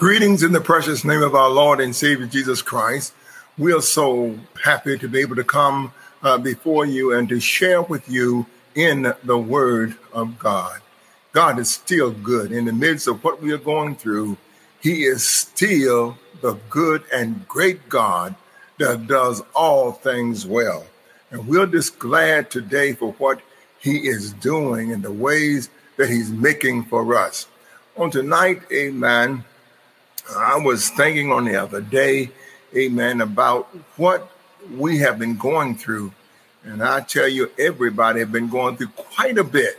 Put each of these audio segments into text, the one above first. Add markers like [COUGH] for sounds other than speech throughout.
Greetings in the precious name of our Lord and Savior Jesus Christ. We are so happy to be able to come uh, before you and to share with you in the Word of God. God is still good in the midst of what we are going through. He is still the good and great God that does all things well. And we're just glad today for what He is doing and the ways that He's making for us. On tonight, amen I was thinking on the other day, amen, about what we have been going through. And I tell you, everybody have been going through quite a bit.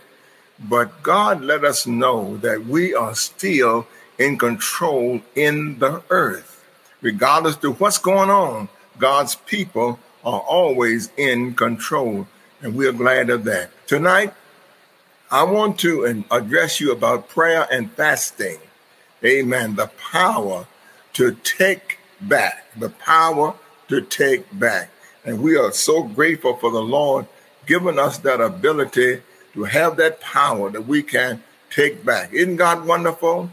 But God let us know that we are still in control in the earth. Regardless to what's going on, God's people are always in control. And we are glad of that. Tonight, I want to address you about prayer and fasting amen, the power to take back, the power to take back. And we are so grateful for the Lord giving us that ability to have that power that we can take back. Isn't God wonderful?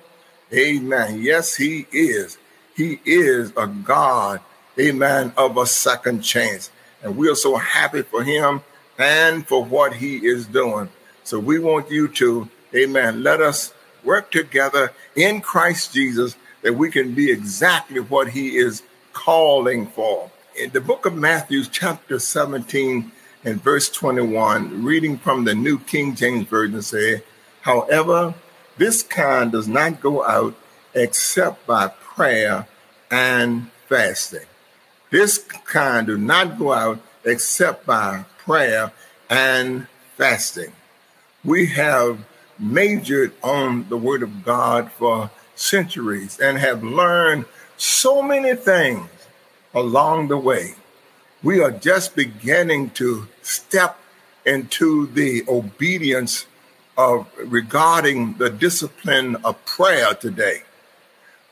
Amen. Yes, He is. He is a God, amen, of a second chance. And we are so happy for Him and for what He is doing. So we want you to, amen, let us work together in Christ Jesus that we can be exactly what he is calling for. In the book of Matthew, chapter 17 and verse 21, reading from the New King James Version, say, However, this kind does not go out except by prayer and fasting. This kind do not go out except by prayer and fasting. We have majored on the Word of God for centuries and have learned so many things along the way. We are just beginning to step into the obedience of regarding the discipline of prayer today.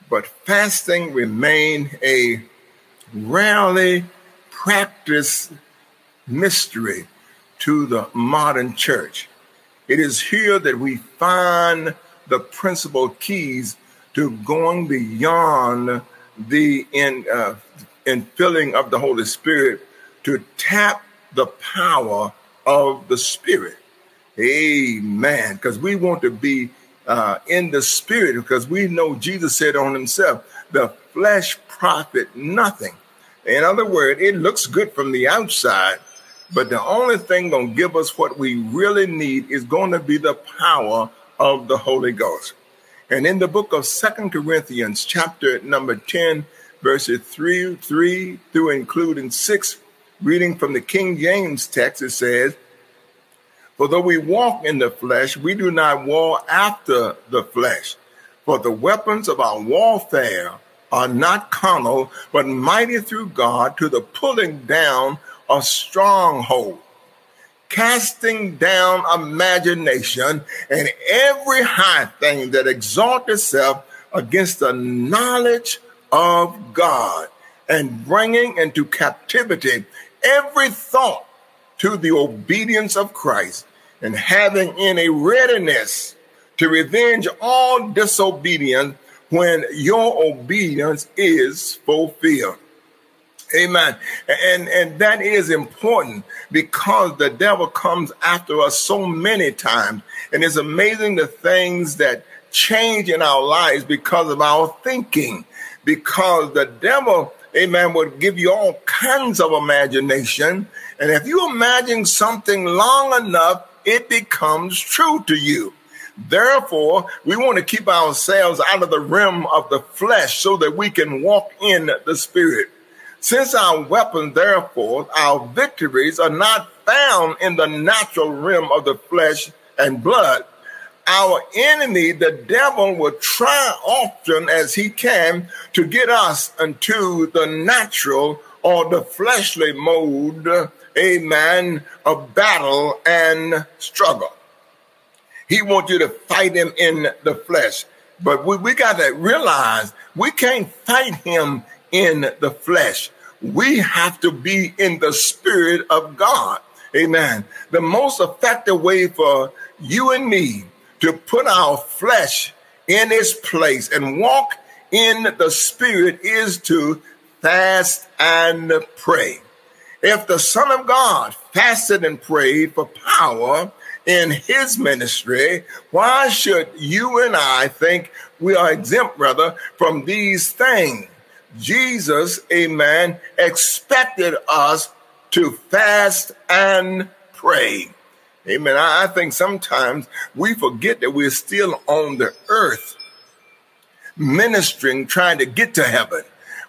But fasting remain a rarely practiced mystery to the modern church. It is here that we find the principal keys to going beyond the in, uh, infilling of the Holy Spirit to tap the power of the Spirit. Amen. Because we want to be uh, in the Spirit because we know Jesus said on himself, the flesh profit nothing. In other words, it looks good from the outside, but the only thing going to give us what we really need is going to be the power of the Holy Ghost. And in the book of Second Corinthians, chapter number 10, verses 3, 3 through including 6, reading from the King James text, it says, For though we walk in the flesh, we do not war after the flesh. For the weapons of our warfare are not carnal, but mighty through God to the pulling down a stronghold, casting down imagination and every high thing that exalts itself against the knowledge of God, and bringing into captivity every thought to the obedience of Christ, and having in a readiness to revenge all disobedience when your obedience is fulfilled. Amen. And and that is important because the devil comes after us so many times. And it's amazing the things that change in our lives because of our thinking. Because the devil, amen, would give you all kinds of imagination. And if you imagine something long enough, it becomes true to you. Therefore, we want to keep ourselves out of the realm of the flesh so that we can walk in the spirit. Since our weapons, therefore, our victories are not found in the natural realm of the flesh and blood, our enemy, the devil, will try often as he can to get us into the natural or the fleshly mode, amen, of battle and struggle. He wants you to fight him in the flesh. But we, we got to realize we can't fight him in the flesh. We have to be in the spirit of God. Amen. The most effective way for you and me to put our flesh in its place and walk in the spirit is to fast and pray. If the Son of God fasted and prayed for power in his ministry, why should you and I think we are exempt, brother, from these things? Jesus, amen, expected us to fast and pray. Amen. I think sometimes we forget that we're still on the earth ministering, trying to get to heaven.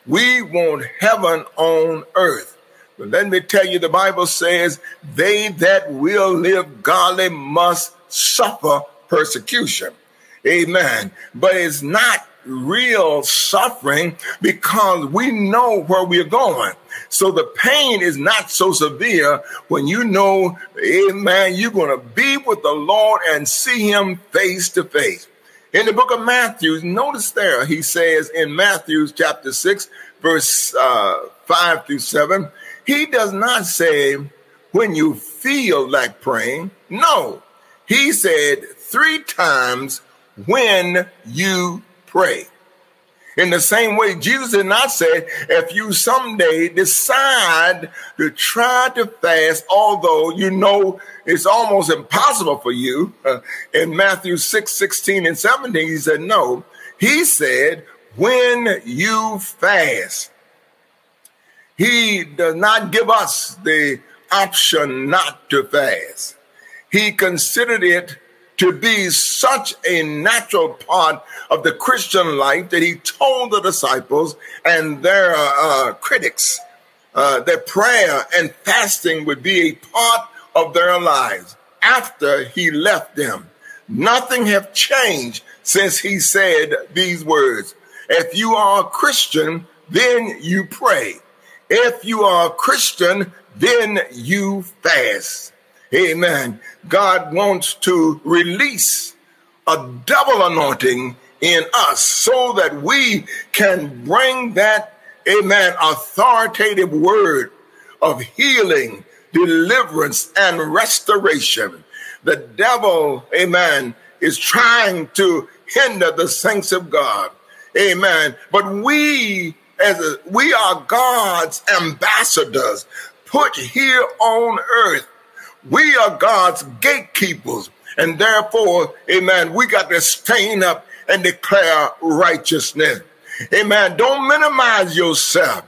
We want heaven on earth. But let me tell you, the Bible says, they that will live godly must suffer persecution. Amen. But it's not real suffering because we know where we're going. So the pain is not so severe when you know, amen, you're going to be with the Lord and see him face to face. In the book of Matthew, notice there, he says in Matthew chapter 6, verse uh, 5 through 7, he does not say when you feel like praying. No, he said three times when you pray. In the same way, Jesus did not say, if you someday decide to try to fast, although you know it's almost impossible for you, uh, in Matthew 6, 16 and 17, he said, no. He said, when you fast, he does not give us the option not to fast. He considered it to be such a natural part of the Christian life that he told the disciples and their uh, critics uh, that prayer and fasting would be a part of their lives after he left them. Nothing have changed since he said these words. If you are a Christian, then you pray. If you are a Christian, then you fast. Amen. God wants to release a double anointing in us so that we can bring that, amen, authoritative word of healing, deliverance, and restoration. The devil, amen, is trying to hinder the saints of God. Amen. But we, as a, we are God's ambassadors put here on earth we are God's gatekeepers. And therefore, amen, we got to stand up and declare righteousness. Amen. Don't minimize yourself.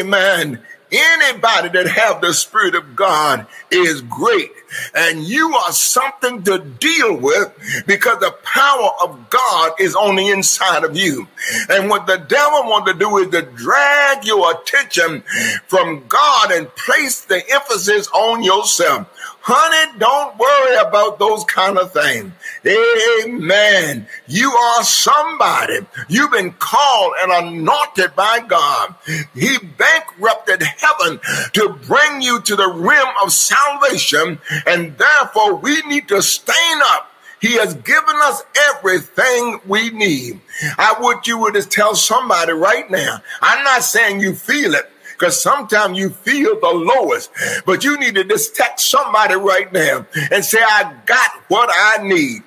Amen. Anybody that have the Spirit of God is great. And you are something to deal with because the power of God is on the inside of you. And what the devil wants to do is to drag your attention from God and place the emphasis on yourself. Honey, don't worry about those kind of things. Amen. You are somebody. You've been called and anointed by God. He bankrupted heaven to bring you to the rim of salvation. And therefore, we need to stand up he has given us everything we need. I would you would just tell somebody right now. I'm not saying you feel it because sometimes you feel the lowest. But you need to just text somebody right now and say, I got what I need.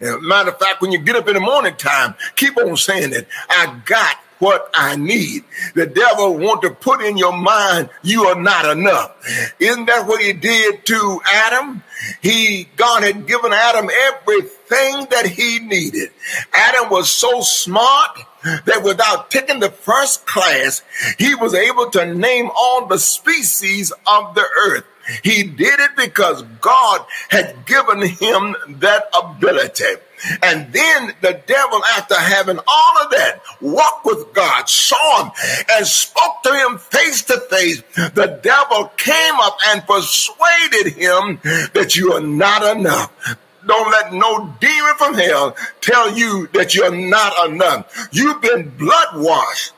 matter of fact, when you get up in the morning time, keep on saying it. I got what I need. The devil want to put in your mind you are not enough. Isn't that what he did to Adam? He God had given Adam everything that he needed. Adam was so smart that without taking the first class, he was able to name all the species of the earth. He did it because God had given him that ability. And then the devil, after having all of that, walked with God, saw him, and spoke to him face to face. The devil came up and persuaded him that you are not enough. Don't let no demon from hell tell you that you're not enough. You've been blood washed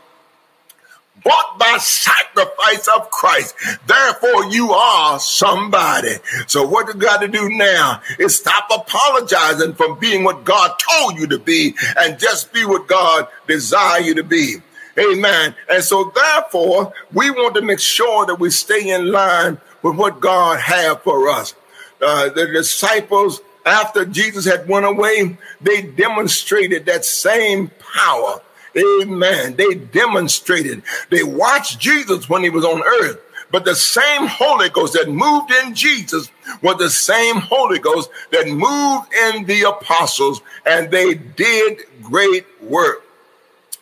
bought by sacrifice of Christ. Therefore, you are somebody. So what you got to do now is stop apologizing for being what God told you to be and just be what God desire you to be. Amen. And so therefore, we want to make sure that we stay in line with what God had for us. Uh, the disciples after Jesus had went away, they demonstrated that same power. Amen. They demonstrated. They watched Jesus when he was on earth. But the same Holy Ghost that moved in Jesus was the same Holy Ghost that moved in the apostles, and they did great work.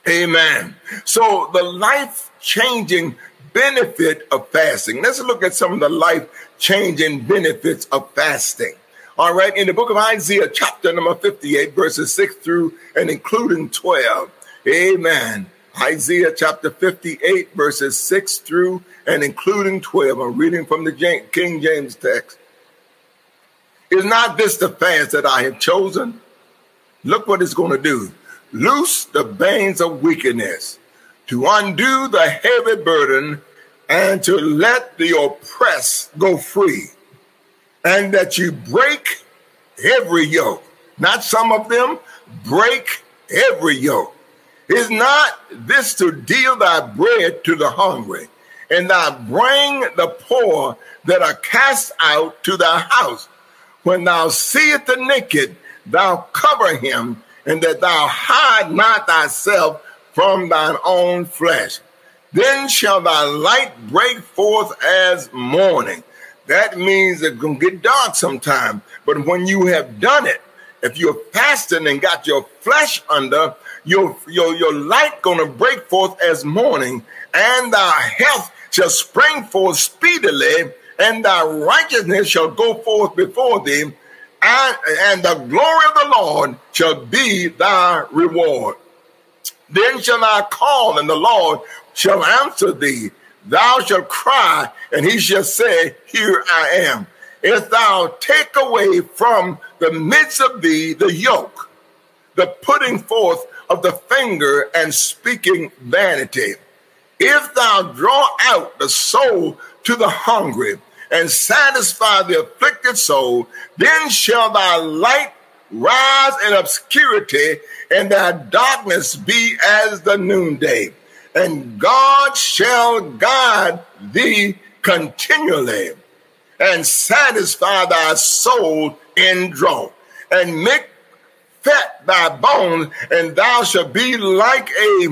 Amen. So the life changing benefit of fasting. Let's look at some of the life changing benefits of fasting. All right, in the book of Isaiah, chapter number 58, verses 6 through and including 12. Amen. Isaiah chapter 58, verses 6 through and including 12. I'm reading from the King James text. Is not this the fast that I have chosen? Look what it's going to do. Loose the bands of wickedness, to undo the heavy burden, and to let the oppressed go free, and that you break every yoke. Not some of them, break every yoke. Is not this to deal thy bread to the hungry, and thou bring the poor that are cast out to thy house? When thou seest the naked, thou cover him, and that thou hide not thyself from thine own flesh. Then shall thy light break forth as morning. That means it's going to get dark sometime. But when you have done it, if you're fasting and got your flesh under, your, your, your light gonna break forth as morning, and thy health shall spring forth speedily, and thy righteousness shall go forth before thee, and, and the glory of the Lord shall be thy reward. Then shall I call, and the Lord shall answer thee. Thou shalt cry, and he shall say, Here I am. If thou take away from the midst of thee the yoke, the putting forth of the finger and speaking vanity. If thou draw out the soul to the hungry and satisfy the afflicted soul, then shall thy light rise in obscurity and thy darkness be as the noonday. And God shall guide thee continually and satisfy thy soul in drought and make fat thy bones, and thou shalt be like a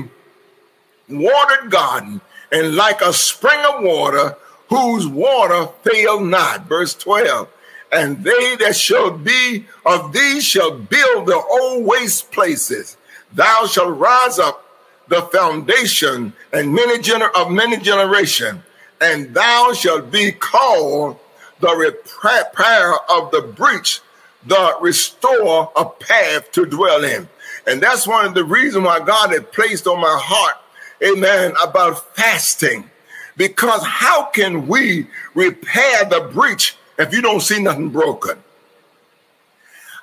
watered garden and like a spring of water whose water fail not. Verse 12. And they that shall be of thee shall build the old waste places. Thou shalt rise up the foundation and many gener- of many generation, and thou shalt be called the repair of the breach the restore a path to dwell in. And that's one of the reasons why God had placed on my heart, amen, about fasting. Because how can we repair the breach if you don't see nothing broken?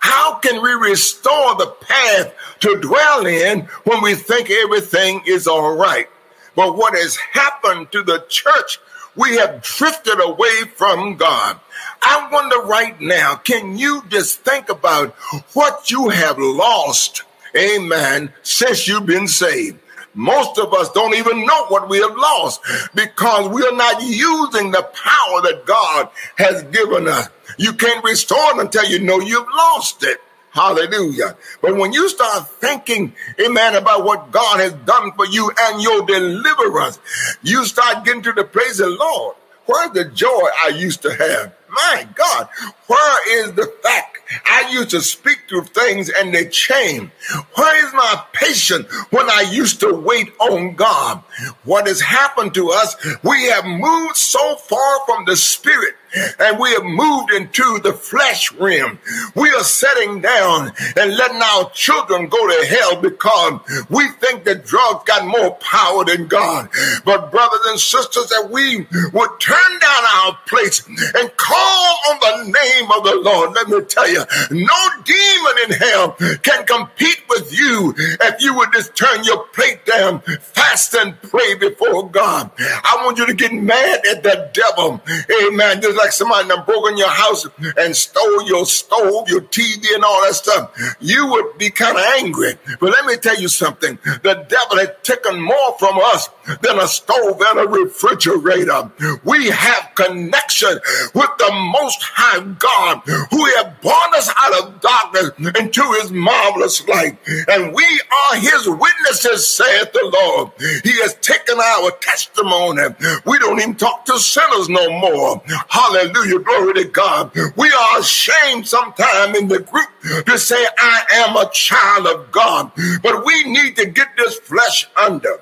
How can we restore the path to dwell in when we think everything is all right? But what has happened to the church, we have drifted away from God. I wonder right now, can you just think about what you have lost, amen, since you've been saved? Most of us don't even know what we have lost because we are not using the power that God has given us. You can't restore it until you know you've lost it. Hallelujah. But when you start thinking, amen, about what God has done for you and your deliverance, you start getting to the place of the Lord. Where's the joy I used to have? My God, where is the fact I used to speak through things and they change? Where is my patience when I used to wait on God? What has happened to us? We have moved so far from the spirit and we have moved into the flesh realm. We are setting down and letting our children go to hell because we think that drugs got more power than God. But brothers and sisters, that we would turn down our place and call on the name of the Lord. Let me tell you, no demon in hell can compete with you if you would just turn your plate down, fast and pray before God. I want you to get mad at the devil. Amen. Just like somebody that broke in your house and stole your stove, your TV, and all that stuff, you would be kind of angry. But let me tell you something the devil had taken more from us than a stove and a refrigerator. We have connection with the Most High God who have born us out of darkness into his marvelous light. And we are his witnesses, saith the Lord. He has taken our testimony. We don't even talk to sinners no more. Hallelujah. Glory to God. We are ashamed sometime in the group to say, I am a child of God. But we need to get this flesh under.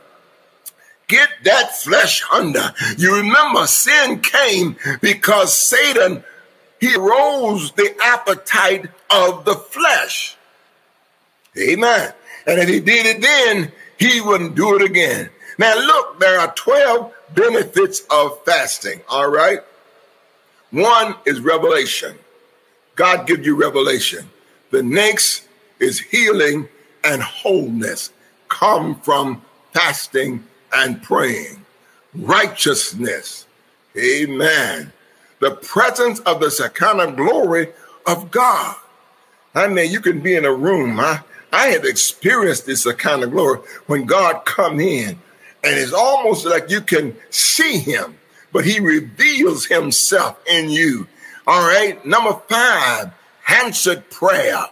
Get that flesh under. You remember sin came because Satan, he rose the appetite of the flesh. Amen. And if he did it then, he wouldn't do it again. Now look, there are 12 benefits of fasting. All right. One is revelation. God gives you revelation. The next is healing and wholeness come from fasting and praying. Righteousness. Amen. The presence of the Shekinah glory of God. I mean, you can be in a room. I, I have experienced this kind of glory when God come in and it's almost like you can see him, but he reveals himself in you. All right. Number five, answered prayer.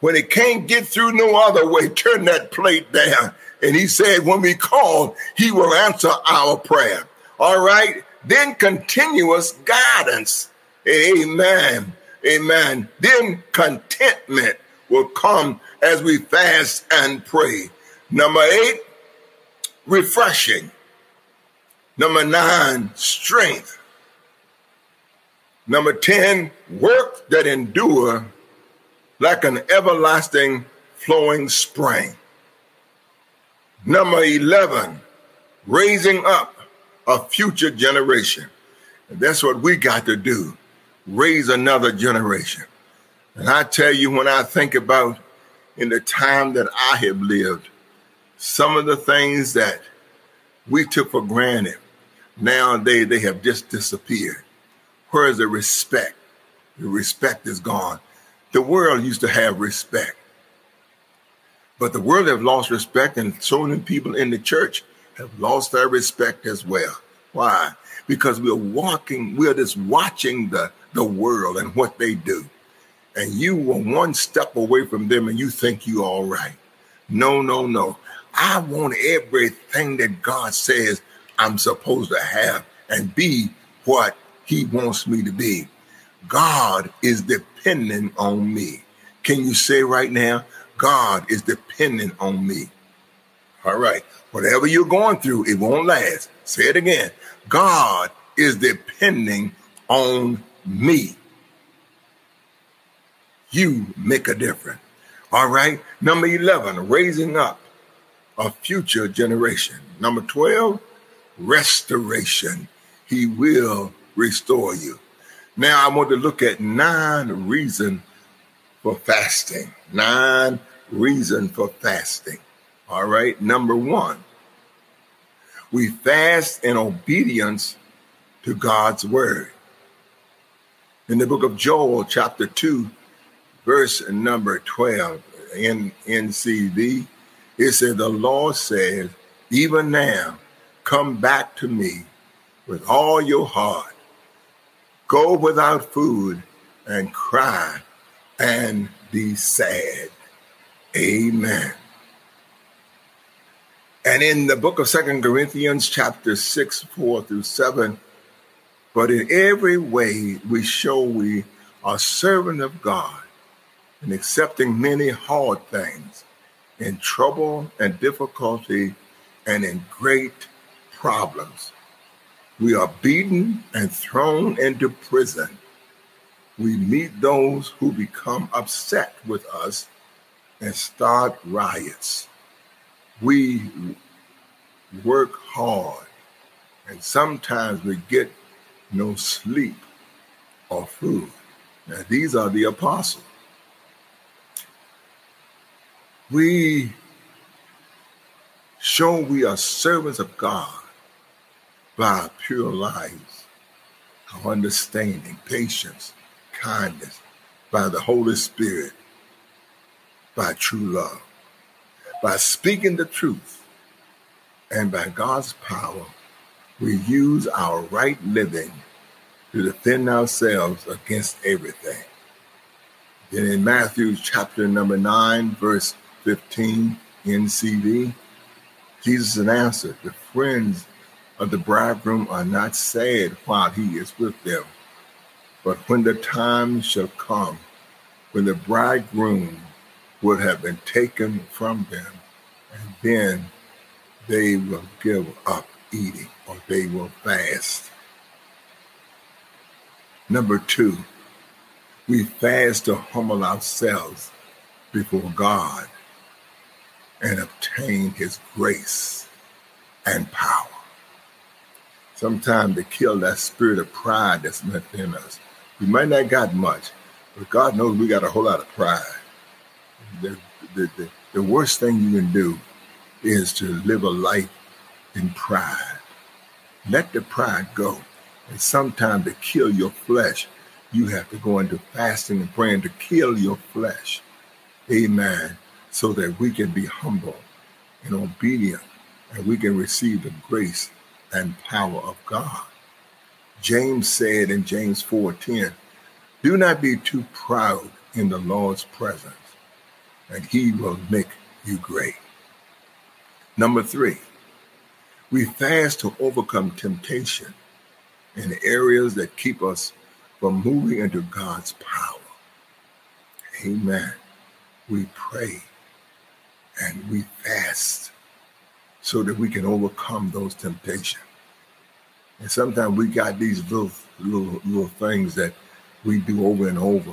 When it can't get through no other way, [LAUGHS] turn that plate down. And he said, when we call, he will answer our prayer. All right. Then continuous guidance. Amen. Amen. Then contentment will come as we fast and pray. Number eight, refreshing. Number nine, strength. Number 10, work that endure like an everlasting flowing spring. Number 11, raising up a future generation. And that's what we got to do raise another generation. And I tell you, when I think about in the time that I have lived, some of the things that we took for granted, nowadays they have just disappeared. Where is the respect? The respect is gone. The world used to have respect. But the world have lost respect, and so many people in the church have lost their respect as well. Why? Because we're walking, we're just watching the, the world and what they do. And you were one step away from them and you think you all right. No, no, no. I want everything that God says I'm supposed to have and be what he wants me to be. God is depending on me. Can you say right now, God is depending on me? All right. Whatever you're going through, it won't last. Say it again. God is depending on me. You make a difference. All right. Number 11, raising up a future generation. Number 12, restoration. He will restore you. Now I want to look at nine reasons for fasting. Nine reasons for fasting. All right. Number one, we fast in obedience to God's word. In the book of Joel, chapter 2, verse number 12, in NCV, it says, The Lord says, Even now, come back to me with all your heart go without food and cry and be sad. Amen. And in the book of Second Corinthians, chapter 6, 4 through 7, but in every way we show we are servant of God in accepting many hard things, in trouble and difficulty, and in great problems we are beaten and thrown into prison. We meet those who become upset with us and start riots. We work hard, and sometimes we get no sleep or food. Now, these are the apostles. We show we are servants of God by our pure lives, our understanding, patience, kindness, by the Holy Spirit, by true love, by speaking the truth, and by God's power, we use our right living to defend ourselves against everything. Then in Matthew chapter number 9, verse 15, NCV, Jesus answered, The friends of the bridegroom are not sad while he is with them, but when the time shall come when the bridegroom would have been taken from them, and then they will give up eating or they will fast. Number two, we fast to humble ourselves before God and obtain his grace and power. Sometimes to kill that spirit of pride that's within us. We might not got much, but God knows we got a whole lot of pride. The, the, the, the worst thing you can do is to live a life in pride. Let the pride go. And sometimes to kill your flesh, you have to go into fasting and praying to kill your flesh. Amen. So that we can be humble and obedient and we can receive the grace and power of God. James said in James 4:10, do not be too proud in the Lord's presence, and he will make you great. Number three, we fast to overcome temptation in areas that keep us from moving into God's power. Amen. We pray and we fast so that we can overcome those temptations. And sometimes we got these little little little things that we do over and over.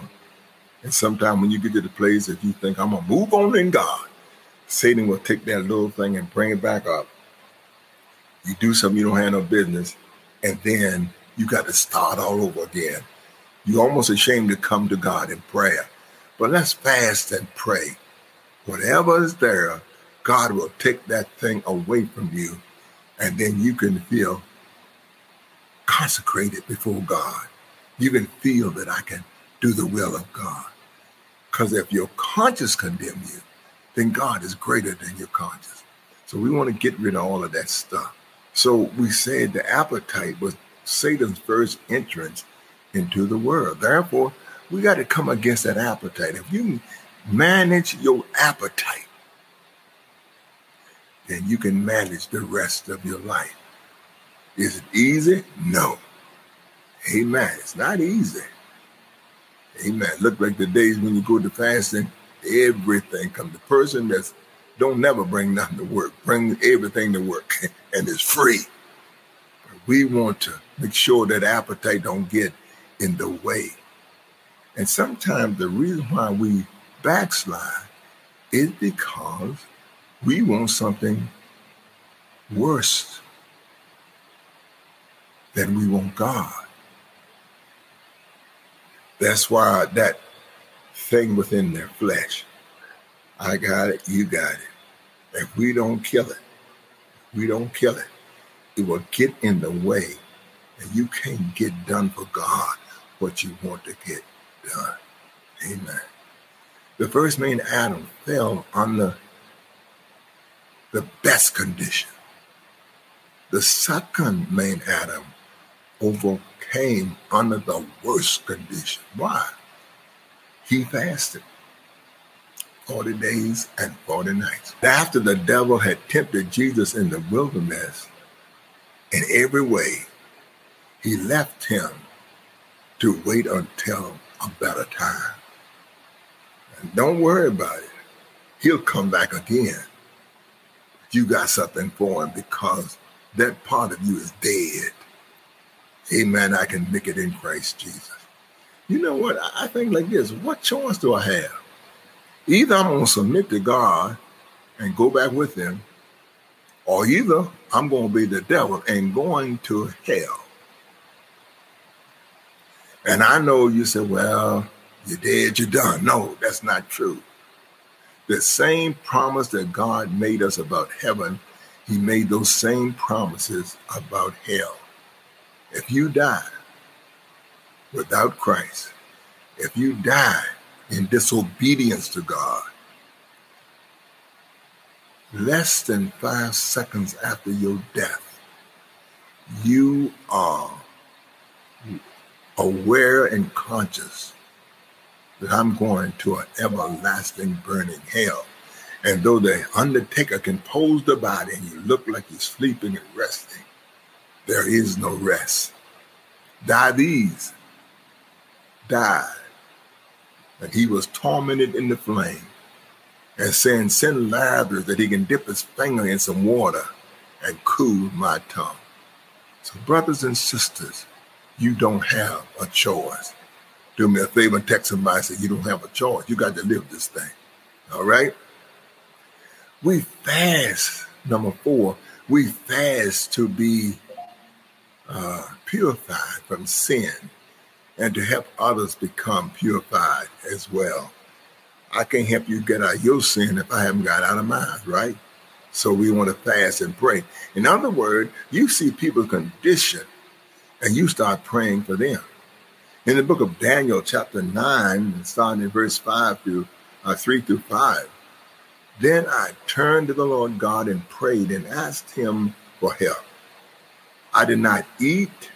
And sometimes when you get to the place that you think I'm gonna move on in God, Satan will take that little thing and bring it back up. You do something you don't have no business, and then you got to start all over again. You're almost ashamed to come to God in prayer. But let's fast and pray. Whatever is there, God will take that thing away from you, and then you can feel consecrated before God. You can feel that I can do the will of God. Because if your conscience condemn you, then God is greater than your conscience. So we want to get rid of all of that stuff. So we said the appetite was Satan's first entrance into the world. Therefore, we got to come against that appetite. If you manage your appetite, then you can manage the rest of your life. Is it easy? No. Amen. It's not easy. Amen. Look like the days when you go to fasting, everything comes. The person that's don't never bring nothing to work, bring everything to work, [LAUGHS] and it's free. But we want to make sure that appetite don't get in the way. And sometimes the reason why we backslide is because we want something worse than we want God. That's why that thing within their flesh, I got it, you got it. If we don't kill it, we don't kill it, it will get in the way and you can't get done for God what you want to get done. Amen. The first man, Adam, fell under the best condition. The second man, Adam, overcame under the worst condition. Why? He fasted 40 days and 40 nights. After the devil had tempted Jesus in the wilderness in every way, he left him to wait until a better time. And don't worry about it. He'll come back again. You got something for him because that part of you is dead. Amen. I can make it in Christ Jesus. You know what? I think like this what choice do I have? Either I'm going to submit to God and go back with Him, or either I'm going to be the devil and going to hell. And I know you said, well, you're dead, you're done. No, that's not true. The same promise that God made us about heaven, He made those same promises about hell. If you die without Christ, if you die in disobedience to God, less than five seconds after your death, you are aware and conscious that I'm going to an everlasting burning hell. And though the undertaker can pose the body and you look like you're sleeping and resting, there is no rest. Dives died, and he was tormented in the flame, and saying, Send Lazarus that he can dip his finger in some water and cool my tongue. So, brothers and sisters, you don't have a choice. Do me a favor and text somebody and say, You don't have a choice. You got to live this thing. All right? We fast, number four, we fast to be uh, purified from sin and to help others become purified as well. I can't help you get out of your sin if I haven't got out of mine, right? So we want to fast and pray. In other words, you see people's condition and you start praying for them. In the book of Daniel, chapter 9, starting in verse 5 through uh, 3 through 5, then I turned to the Lord God and prayed and asked him for help. I did not eat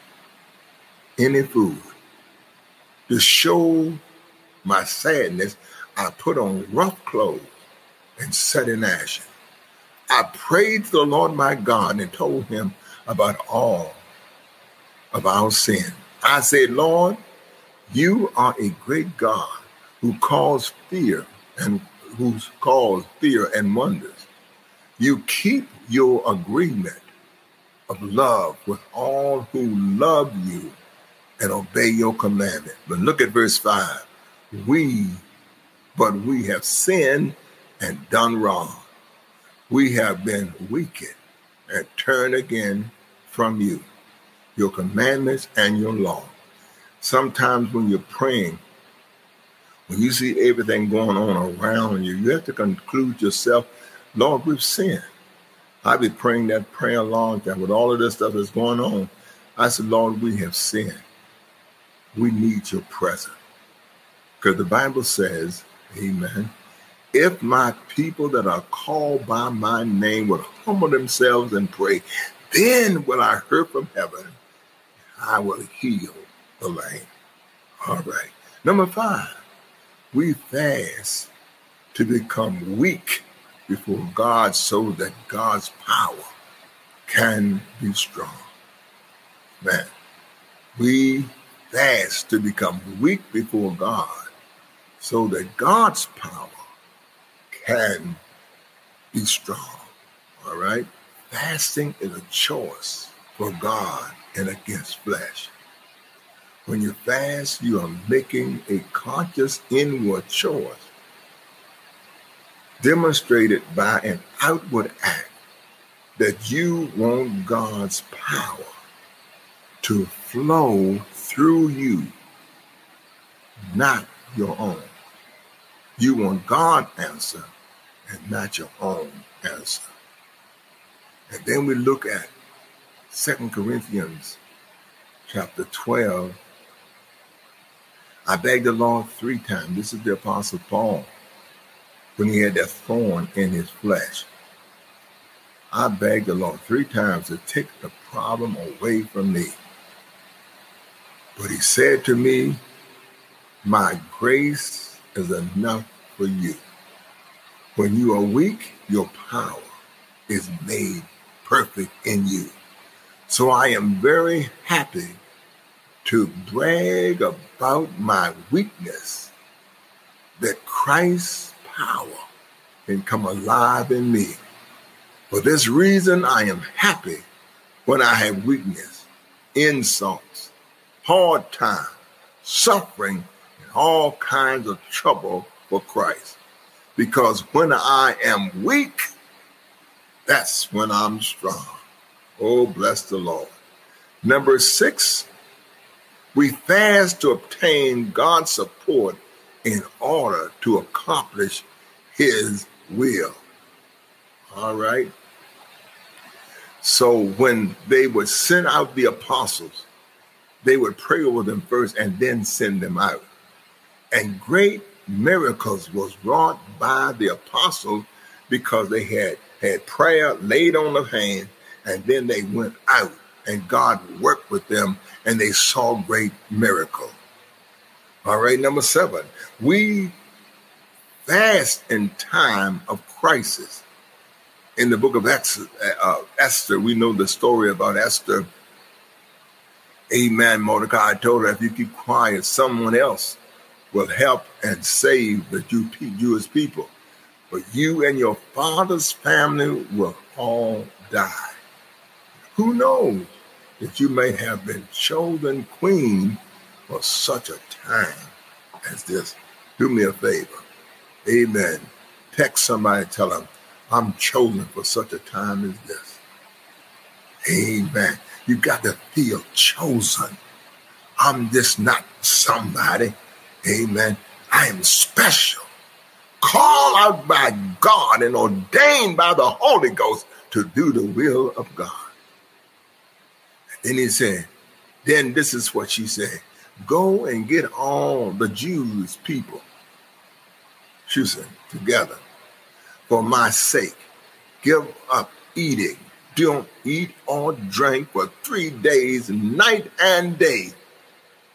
any food. To show my sadness, I put on rough clothes and sat in ashes. I prayed to the Lord my God and told him about all of our sin. I said, Lord, you are a great God who calls fear and who calls fear and wonders. You keep your agreement of love with all who love you and obey your commandment. But look at verse 5. We, but we have sinned and done wrong. We have been wicked and turned again from you, your commandments and your law. Sometimes when you're praying, when you see everything going on around you, you have to conclude yourself, Lord, we've sinned. I've been praying that prayer a long time with all of this stuff that's going on. I said, Lord, we have sinned. We need your presence. Because the Bible says, Amen. If my people that are called by my name would humble themselves and pray, then will I hear from heaven. I will heal the land. All right. Number five, we fast to become weak before God so that God's power can be strong. Man, we fast to become weak before God so that God's power can be strong. All right? Fasting is a choice for God and against flesh. When you fast, you are making a conscious inward choice demonstrated by an outward act that you want God's power to flow through you, not your own. You want God's answer and not your own answer. And then we look at Second Corinthians chapter 12. I begged the Lord three times. This is the Apostle Paul when he had that thorn in his flesh. I begged the Lord three times to take the problem away from me. But he said to me, My grace is enough for you. When you are weak, your power is made perfect in you. So I am very happy to brag about my weakness that Christ power can come alive in me. For this reason, I am happy when I have weakness, insults, hard time, suffering, and all kinds of trouble for Christ. Because when I am weak, that's when I'm strong. Oh, bless the Lord. Number six, we fast to obtain God's support in order to accomplish his will. All right. So when they would send out the apostles, they would pray over them first and then send them out. And great miracles was wrought by the apostles because they had had prayer laid on the hand and then they went out and God worked with them and they saw great miracle. All right, number seven, we fast in time of crisis. In the book of uh, Esther, we know the story about Esther. Amen. Mordecai told her, if you keep quiet, someone else will help and save the Jewish people. But you and your father's family will all die. Who knows that you may have been chosen queen for such a time as this? Do me a favor. Amen. Text somebody, and tell them, I'm chosen for such a time as this. Amen. You got to feel chosen. I'm just not somebody. Amen. I am special. Called out by God and ordained by the Holy Ghost to do the will of God. And he said, then this is what she said go and get all the Jews people, she said, together for my sake. Give up eating. Don't eat or drink for three days, night and day.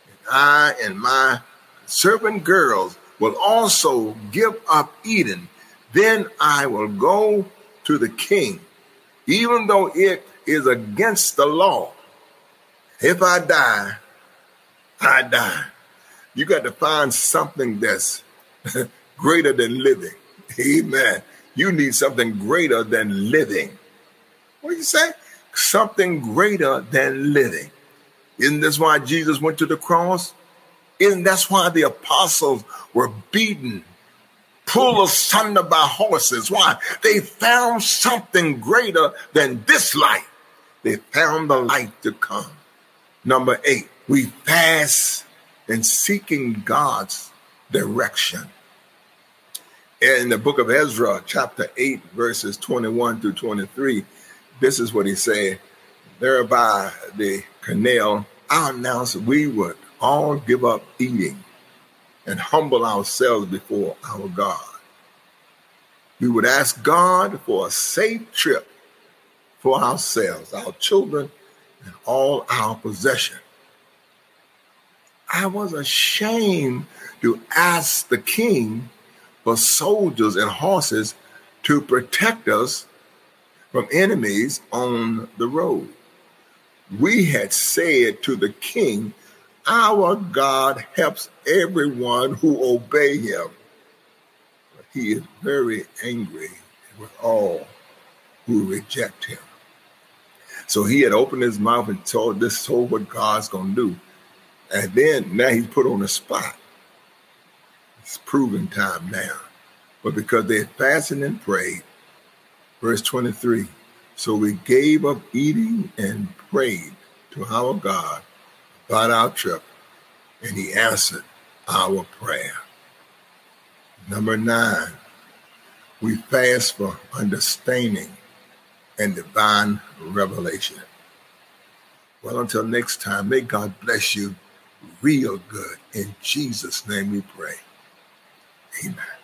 And I and my servant girls will also give up eating. Then I will go to the king, even though it is against the law. If I die, I die. You got to find something that's [LAUGHS] greater than living. Amen. You need something greater than living. What do you say? Something greater than living. Isn't this why Jesus went to the cross? Isn't that's why the apostles were beaten, pulled asunder by horses? Why? They found something greater than this life. They found the light to come. Number eight, we fast in seeking God's direction. In the book of Ezra, chapter 8, verses 21 through 23, this is what he said. Thereby the canal, I announced we would all give up eating and humble ourselves before our God. We would ask God for a safe trip for ourselves, our children, and all our possession. I was ashamed to ask the king for soldiers and horses to protect us from enemies on the road. We had said to the king, Our God helps everyone who obey him. But he is very angry with all who reject him. So he had opened his mouth and told this told what God's gonna do. And then now he's put on the spot. It's proven time now. But because they fasted and prayed, verse 23. So we gave up eating and prayed to our God about our trip, and he answered our prayer. Number nine, we fast for understanding and divine revelation. Well, until next time, may God bless you real good. In Jesus' name we pray. Amen.